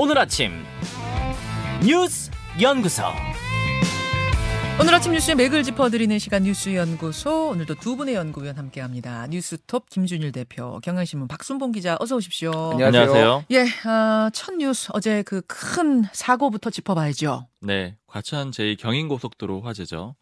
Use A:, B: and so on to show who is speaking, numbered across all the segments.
A: 오늘 아침 뉴스 연구소.
B: 오늘 아침 뉴스의 맥을 짚어드리는 시간 뉴스 연구소 오늘도 두 분의 연구위원 함께합니다. 뉴스톱 김준일 대표, 경향신문 박순봉 기자 어서 오십시오.
C: 안녕하세요.
B: 예, 아, 첫 뉴스 어제 그 큰 사고부터 짚어봐야죠.
C: 네, 과천 제2 경인고속도로 화재죠.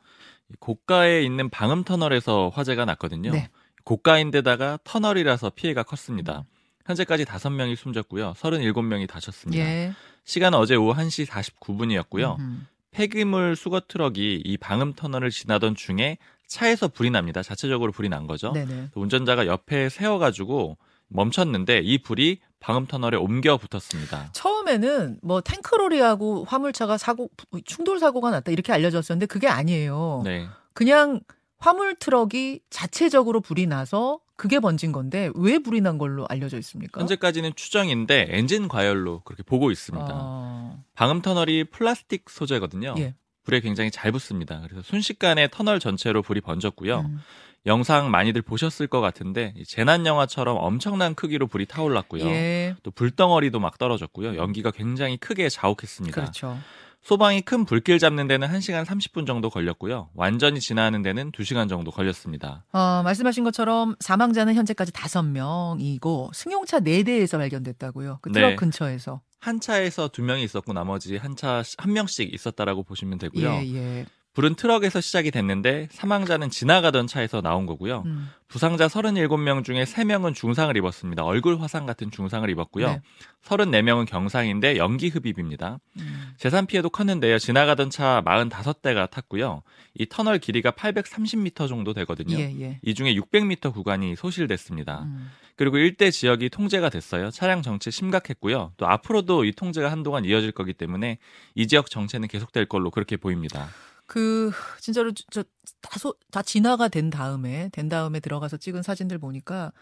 C: 고가에 있는 방음 터널에서 화재가 났거든요.
B: 네.
C: 고가인데다가 터널이라서 피해가 컸습니다. 현재까지 5명이 숨졌고요. 37명이 다쳤습니다.
B: 예.
C: 시간은 어제 오후 1시 49분이었고요.
B: 음.
C: 폐기물 수거 트럭이 이 방음 터널을 지나던 중에 차에서 불이 납니다. 자체적으로 불이 난 거죠.
B: 네네.
C: 운전자가 옆에 세워가지고 멈췄는데 이 불이 방음 터널에 옮겨 붙었습니다.
B: 처음에는 뭐 탱크로리하고 화물차가 사고 충돌 사고가 났다 이렇게 알려졌었는데 그게 아니에요.
C: 네.
B: 그냥 화물 트럭이 자체적으로 불이 나서 그게 번진 건데 왜 불이 난 걸로 알려져 있습니까?
C: 현재까지는 추정인데 엔진 과열로 그렇게 보고 있습니다.
B: 어,
C: 방음 터널이 플라스틱 소재거든요.
B: 예.
C: 불에 굉장히 잘 붙습니다. 그래서 순식간에 터널 전체로 불이 번졌고요.
B: 음.
C: 영상 많이들 보셨을 것 같은데 이 재난 영화처럼 엄청난 크기로 불이 타올랐고요.
B: 예.
C: 또 불덩어리도 막 떨어졌고요. 연기가 굉장히 크게 자욱했습니다.
B: 그렇죠.
C: 소방이 큰 불길 잡는 데는 1시간 30분 정도 걸렸고요. 완전히 진화하는 데는 2시간 정도 걸렸습니다.
B: 어, 말씀하신 것처럼 사망자는 현재까지 다섯 명이고 승용차 네 대에서 발견됐다고요. 그 트럭
C: 네.
B: 근처에서.
C: 한 차에서 두 명이 있었고 나머지 한 차 한 명씩 있었다라고 보시면 되고요.
B: 예, 예.
C: 불은 트럭에서 시작이 됐는데 사망자는 지나가던 차에서 나온 거고요.
B: 음.
C: 부상자 37명 중에 3명은 중상을 입었습니다. 얼굴 화상 같은 중상을 입었고요.
B: 네.
C: 34명은 경상인데 연기 흡입입니다.
B: 음.
C: 재산 피해도 컸는데요. 지나가던 차 45대가 탔고요. 이 터널 길이가 830m 정도 되거든요.
B: 예, 예.
C: 이 중에 600m 구간이 소실됐습니다.
B: 음.
C: 그리고 일대 지역이 통제가 됐어요. 차량 정체 심각했고요. 또 앞으로도 이 통제가 한동안 이어질 거기 때문에 이 지역 정체는 계속될 걸로 그렇게 보입니다.
B: 그 진짜로 저 다소 다 진화가 된 다음에 된 다음에 들어가서 찍은 사진들 보니까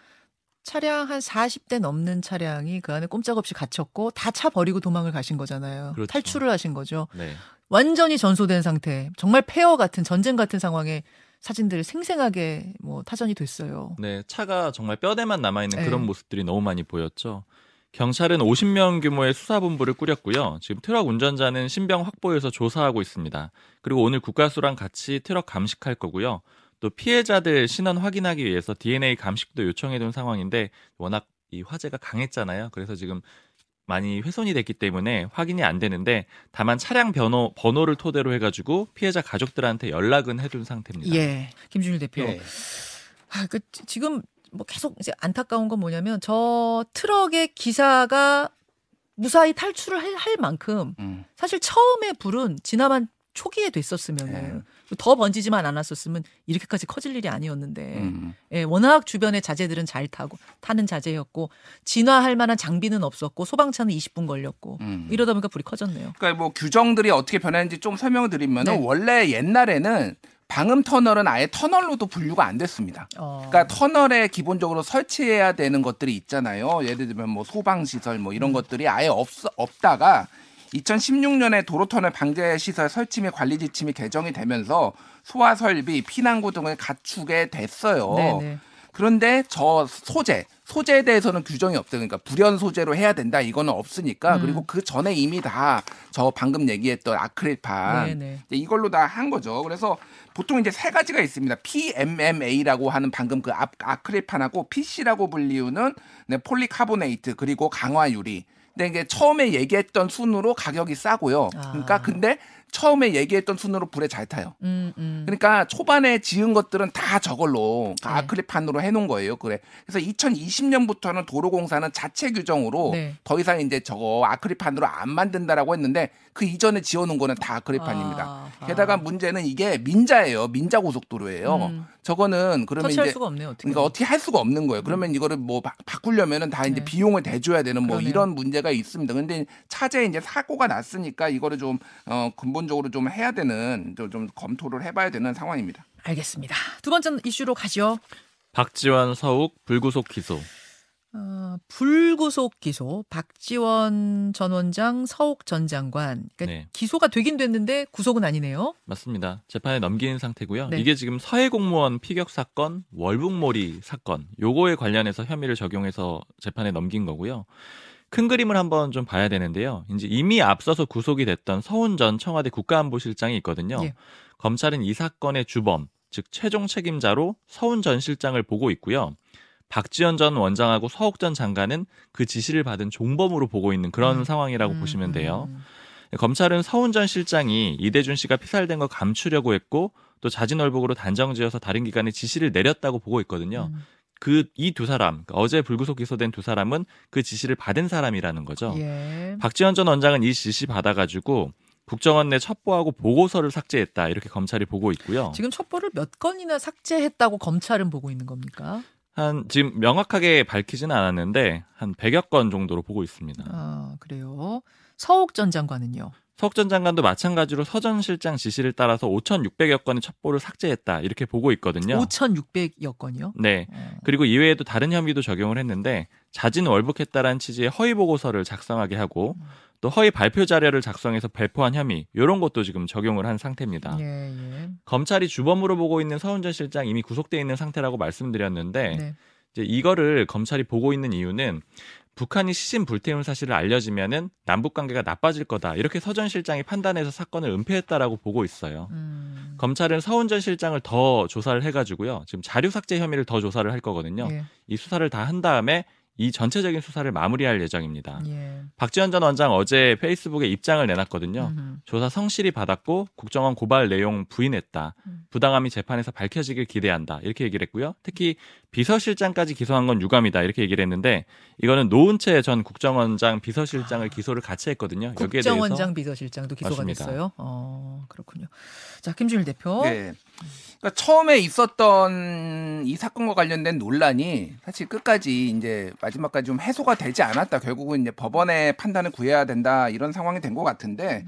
B: 차량 한 40대 넘는 차량이 그 안에 꼼짝없이 갇혔고 다 차 버리고 도망을 가신 거잖아요.
C: 그렇죠.
B: 탈출을 하신 거죠.
C: 네.
B: 완전히 전소된 상태. 정말 폐허 같은 전쟁 같은 상황에 사진들이 생생하게 뭐 타전이 됐어요.
C: 네, 차가 정말 뼈대만 남아 있는
B: 네.
C: 그런 모습들이 너무 많이 보였죠. 경찰은 50명 규모의 수사본부를 꾸렸고요. 지금 트럭 운전자는 신병 확보해서 조사하고 있습니다. 그리고 오늘 국가수랑 같이 트럭 감식할 거고요. 또 피해자들 신원 확인하기 위해서 DNA 감식도 요청해둔 상황인데 워낙 이 화재가 강했잖아요. 그래서 지금 많이 훼손이 됐기 때문에 확인이 안 되는데 다만 차량 번호, 번호를 토대로 해가지고 피해자 가족들한테 연락은 해둔 상태입니다.
B: 예. 김준일 대표.
C: 네.
B: 아, 그 지- 지금 뭐 계속 이제 안타까운 건 뭐냐면 저 트럭의 기사가 무사히 탈출을 할, 할 만큼
D: 음.
B: 사실 처음에 불은 지나만 초기에 됐었으면
D: 네.
B: 더 번지지만 않았었으면 이렇게까지 커질 일이 아니었는데
D: 음.
B: 예, 워낙 주변의 자재들은 잘 타고 타는 자재였고 진화할 만한 장비는 없었고 소방차는 20분 걸렸고
D: 음.
B: 이러다 보니까 불이 커졌네요.
D: 그러니까 뭐 규정들이 어떻게 변했는지 좀 설명을 드리면
B: 네.
D: 은 원래 옛날에는 방음 터널은 아예 터널로도 분류가 안 됐습니다.
B: 어.
D: 그러니까 터널에 기본적으로 설치해야 되는 것들이 있잖아요. 예를 들면 뭐 소방 시설 뭐 이런 것들이 아예 없 없다가 2016년에 도로터널 방제 시설 설치 및 관리 지침이 개정이 되면서 소화 설비, 피난구 등을 갖추게 됐어요.
B: 네네.
D: 그런데 저 소재, 소재에 대해서는 규정이 없어요. 그러니까 불연 소재로 해야 된다 이거는 없으니까
B: 음.
D: 그리고 그 전에 이미 다 저 방금 얘기했던 아크릴판
B: 네네.
D: 이제 이걸로 다 한 거죠. 그래서 보통 이제 세 가지가 있습니다. PMMA라고 하는 방금 그 아- 아크릴판하고 PC라고 불리우는 네, 폴리카보네이트 그리고 강화 유리. 근데 이게 처음에 얘기했던 순으로 가격이 싸고요.
B: 아.
D: 그러니까 근데 처음에 얘기했던 순으로 불에 잘 타요.
B: 음, 음.
D: 그러니까 초반에 지은 것들은 다 저걸로
B: 네.
D: 아크릴판으로 해놓은 거예요. 그래. 그래서 2020년부터는 도로공사는 자체 규정으로
B: 네.
D: 더 이상 이제 저거 아크릴판으로 안 만든다라고 했는데 그 이전에 지어놓은 거는 다 아크릴판입니다.
B: 아,
D: 게다가
B: 아.
D: 문제는 이게 민자예요. 민자 고속도로예요.
B: 음.
D: 저거는 그러면 이제
B: 수가 없네요. 어떻게.
D: 그러니까 어떻게 할 수가 없는 거예요. 그러면 이거를 뭐 바, 바꾸려면은 다 이제
B: 네.
D: 비용을 대줘야 되는 뭐
B: 그러네요.
D: 이런 문제가 있습니다. 근데 차제에 이제 사고가 났으니까 이거를 좀 어, 근본 적으로 좀 해야 되는 좀, 좀 검토를 해봐야 되는 상황입니다.
B: 알겠습니다. 두 번째 이슈로 가죠.
C: 박지원 서욱 불구속 기소.
B: 어, 불구속 기소 박지원 전 원장 서욱 전 장관 그러니까
C: 네.
B: 기소가 되긴 됐는데 구속은 아니네요.
C: 맞습니다. 재판에 넘기는 상태고요.
B: 네.
C: 이게 지금 서해 공무원 피격 사건, 월북몰이 사건 요거에 관련해서 혐의를 적용해서 재판에 넘긴 거고요. 큰 그림을 한번 좀 봐야 되는데요. 이제 이미 앞서서 구속이 됐던 서훈 전 청와대 국가안보실장이 있거든요.
B: 예.
C: 검찰은 이 사건의 주범, 즉 최종 책임자로 서훈 전 실장을 보고 있고요. 박지원 전 원장하고 서욱 전 장관은 그 지시를 받은 종범으로 보고 있는 그런
B: 음.
C: 상황이라고
B: 음,
C: 보시면 돼요.
B: 음.
C: 검찰은 서훈 전 실장이 이대준 씨가 피살된 걸 감추려고 했고 또 자진월북으로 단정지어서 다른 기관에 지시를 내렸다고 보고 있거든요.
B: 음.
C: 그 이 두 사람 그러니까 어제 불구속 기소된 두 사람은 그 지시를 받은 사람이라는 거죠.
B: 예.
C: 박지원 전 원장은 이 지시 받아가지고 국정원 내 첩보하고 보고서를 삭제했다 이렇게 검찰이 보고 있고요.
B: 지금 첩보를 몇 건이나 삭제했다고 검찰은 보고 있는 겁니까?
C: 한 지금 명확하게 밝히지는 않았는데 한 100여 건 정도로 보고 있습니다.
B: 아, 그래요. 서욱 전 장관은요.
C: 석 전 장관도 마찬가지로 서 전 실장 지시를 따라서 5,600여 건의 첩보를 삭제했다 이렇게 보고 있거든요.
B: 5,600여 건이요.
C: 네.
B: 어.
C: 그리고 이외에도 다른 혐의도 적용을 했는데 자진 월북했다라는 취지의 허위 보고서를 작성하게 하고 또 허위 발표 자료를 작성해서 배포한 혐의 이런 것도 지금 적용을 한 상태입니다.
B: 예, 예.
C: 검찰이 주범으로 보고 있는 서훈 전 실장 이미 구속돼 있는 상태라고 말씀드렸는데
B: 네.
C: 이제 이거를 검찰이 보고 있는 이유는 북한이 시신 불태운 사실을 알려지면은 남북 관계가 나빠질 거다 이렇게 서전 실장이 판단해서 사건을 은폐했다라고 보고 있어요.
B: 음.
C: 검찰은 서훈 전 실장을 더 조사를 해가지고요. 지금 자료 삭제 혐의를 더 조사를 할 거거든요.
B: 예.
C: 이 수사를 다 한 다음에 이 전체적인 수사를 마무리할 예정입니다.
B: 예.
C: 박지원 전 원장 어제 페이스북에 입장을 내놨거든요.
B: 음.
C: 조사 성실히 받았고 국정원 고발 내용 부인했다.
B: 음.
C: 부당함이 재판에서 밝혀지길 기대한다. 이렇게 얘기를 했고요. 특히 비서실장까지 기소한 건 유감이다. 이렇게 얘기를 했는데 이거는 노은채 전 국정원장 비서실장을 기소를 같이 했거든요. 여기에 대해서
B: 국정원장 비서실장도 기소가
C: 맞습니다.
B: 됐어요. 어, 그렇군요. 자, 김준일 대표.
D: 네. 그러니까 처음에 있었던 이 사건과 관련된 논란이 사실 끝까지 이제 마지막까지 좀 해소가 되지 않았다. 결국은 이제 법원의 판단을 구해야 된다 이런 상황이 된 것 같은데,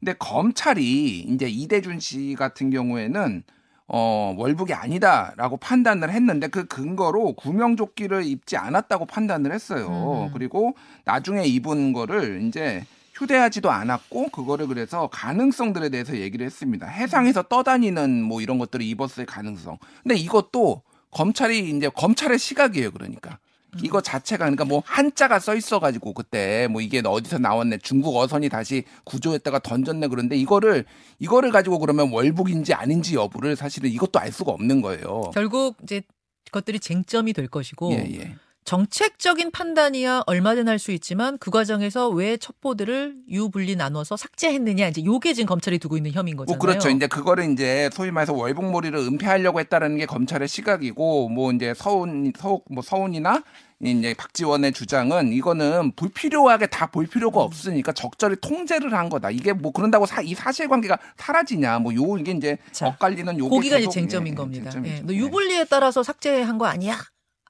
D: 근데 검찰이 이제 이대준 씨 같은 경우에는 어 월북이 아니다라고 판단을 했는데 그 근거로 구명조끼를 입지 않았다고 판단을 했어요.
B: 음.
D: 그리고 나중에 입은 거를 이제 휴대하지도 않았고 그거를 그래서 가능성들에 대해서 얘기를 했습니다. 해상에서 떠다니는 뭐 이런 것들을 입었을 가능성. 근데 이것도 검찰이 이제 검찰의 시각이에요. 그러니까 이거 자체가 그러니까 뭐 한자가 써 있어가지고 그때 뭐 이게 어디서 나왔네 중국 어선이 다시 구조했다가 던졌네 그런데 이거를 이거를 가지고 그러면 월북인지 아닌지 여부를 사실은 이것도 알 수가 없는 거예요.
B: 결국 이제 그것들이 쟁점이 될 것이고
D: 예 예.
B: 정책적인 판단이야 얼마든 할 수 있지만 그 과정에서 왜 첩보들을 유분리 나눠서 삭제했느냐 이제 요게 지금 검찰이 두고 있는 혐의인 거잖아요.
D: 뭐 그렇죠. 이제 그거를 이제 소위 말해서 월북몰이를 은폐하려고 했다라는 게 검찰의 시각이고 뭐 이제 서훈 서욱 뭐 서훈이나 이제 박지원의 주장은 이거는 불필요하게 다볼
B: 음.
D: 필요가 없으니까 적절히 통제를 한 거다. 이게 뭐 그런다고 사, 이 사실관계가 사라지냐? 뭐 요 이게 이제
B: 자,
D: 엇갈리는 요게
B: 거기가 이제 쟁점인
D: 예,
B: 겁니다.
D: 쟁점이죠.
B: 예. 너
D: 예.
B: 유불리에 따라서 삭제한 거 아니야?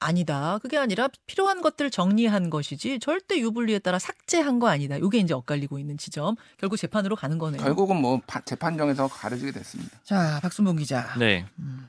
B: 아니다. 그게 아니라 필요한 것들 정리한 것이지 절대 유불리에 따라 삭제한 거 아니다. 요게 이제 엇갈리고 있는 지점. 결국 재판으로 가는 거네요.
D: 결국은 뭐 파- 재판정에서 가려지게 됐습니다.
B: 자, 박순봉 기자.
C: 네.
B: 음.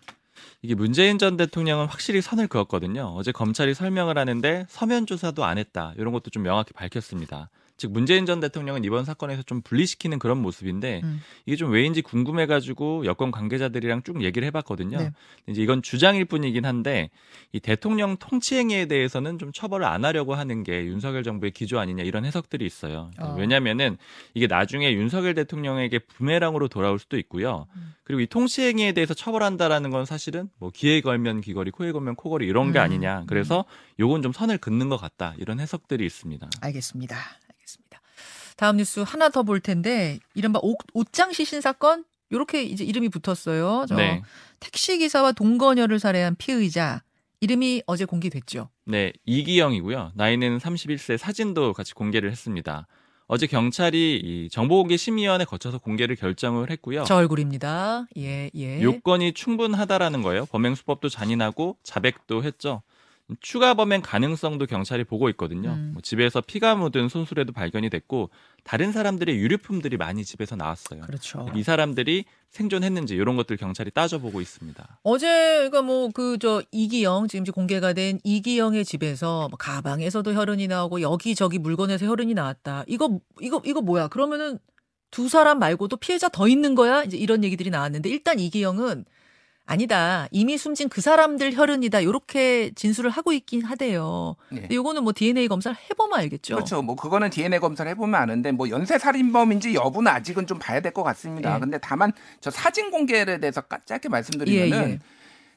C: 이게 문재인 전 대통령은 확실히 선을 그었거든요. 어제 검찰이 설명을 하는데 서면 조사도 안 했다. 이런 것도 좀 명확히 밝혔습니다. 즉 문재인 전 대통령은 이번 사건에서 좀 분리시키는 그런 모습인데
B: 음.
C: 이게 좀 왜인지 궁금해가지고 여권 관계자들이랑 쭉 얘기를 해봤거든요.
B: 네.
C: 이제 이건 주장일 뿐이긴 한데 이 대통령 통치행위에 대해서는 좀 처벌을 안 하려고 하는 게 윤석열 정부의 기조 아니냐 이런 해석들이 있어요.
B: 어.
C: 왜냐하면은 이게 나중에 윤석열 대통령에게 부메랑으로 돌아올 수도 있고요.
B: 음.
C: 그리고 이 통치행위에 대해서 처벌한다라는 건 사실은 뭐 귀에 걸면 귀걸이, 코에 걸면 코걸이 이런 게
B: 음.
C: 아니냐. 그래서 요건 좀 선을 긋는 것 같다 이런 해석들이 있습니다.
B: 알겠습니다. 알겠습니다. 다음 뉴스 하나 더 볼 텐데 이른바 옷, 옷장 시신 사건 요렇게 이제 이름이 붙었어요. 저
C: 네.
B: 택시 기사와 동거녀를 살해한 피의자 이름이 어제 공개됐죠.
C: 네, 이기영이고요. 나이는 31세 사진도 같이 공개를 했습니다. 어제 경찰이 이 정보공개 심의위원회 거쳐서 공개를 결정을 했고요.
B: 저 얼굴입니다. 예, 예.
C: 요건이 충분하다라는 거예요. 범행 수법도 잔인하고 자백도 했죠. 추가 범행 가능성도 경찰이 보고 있거든요.
B: 음.
C: 뭐 집에서 피가 묻은 손수레도 발견이 됐고 다른 사람들의 유류품들이 많이 집에서 나왔어요.
B: 그렇죠.
C: 이 사람들이 생존했는지 이런 것들 경찰이 따져보고 있습니다.
B: 어제 그러니까 뭐그 저 이기영 지금 공개가 된 이기영의 집에서 뭐 가방에서도 혈흔이 나오고 여기저기 물건에서 혈흔이 나왔다. 이거 이거 이거 뭐야? 그러면은 두 사람 말고도 피해자 더 있는 거야? 이제 이런 얘기들이 나왔는데 일단 이기영은 아니다. 이미 숨진 그 사람들 혈흔이다. 요렇게 진술을 하고 있긴 하대요.
D: 예.
B: 근데 요거는 뭐 DNA 검사를 해보면 알겠죠.
D: 그렇죠. 뭐 그거는 DNA 검사를 해보면 아는데 뭐 연쇄 살인범인지 여부는 아직은 좀 봐야 될 것 같습니다.
B: 예.
D: 근데 다만 저 사진 공개에 대해서 까- 짧게 말씀드리면은
B: 예, 예.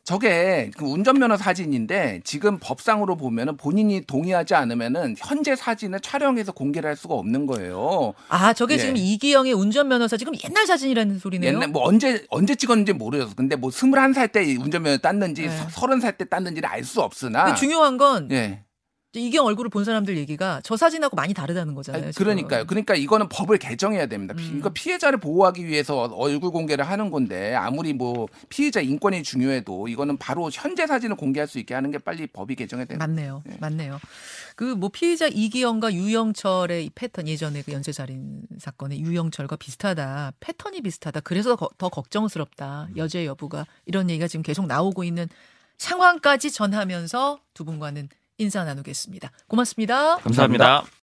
D: 저게 그 운전면허 사진인데 지금 법상으로 보면은 본인이 동의하지 않으면은 현재 사진을 촬영해서 공개를 할 수가 없는 거예요.
B: 아, 저게
D: 예.
B: 지금 이기영의 운전면허사 지금 옛날 사진이라는 소리네요.
D: 옛날 뭐 언제 언제 찍었는지 모르겠어. 근데 뭐 21살 때 운전면허 땄는지
B: 네.
D: 서른 살 때 땄는지는 알수 없으나
B: 중요한 건
D: 예.
B: 이기영 얼굴을 본 사람들 얘기가 저 사진하고 많이 다르다는 거잖아요.
D: 아니. 그러니까요. 그러니까 이거는 법을 개정해야 됩니다. 피-
B: 음.
D: 이거 피해자를 보호하기 위해서 얼굴 공개를 하는 건데 아무리 뭐 피해자 인권이 중요해도 이거는 바로 현재 사진을 공개할 수 있게 하는 게 빨리 법이 개정해야 됩니다.
B: 맞네요.
D: 예.
B: 맞네요. 그 뭐 피의자 이기영과 유영철의 이 패턴 예전에 그 연쇄살인 사건의 유영철과 비슷하다. 패턴이 비슷하다. 그래서 거- 더 걱정스럽다. 여죄 여부가 이런 얘기가 지금 계속 나오고 있는 상황까지 전하면서 두 분과는 인사 나누겠습니다. 고맙습니다.
C: 감사합니다.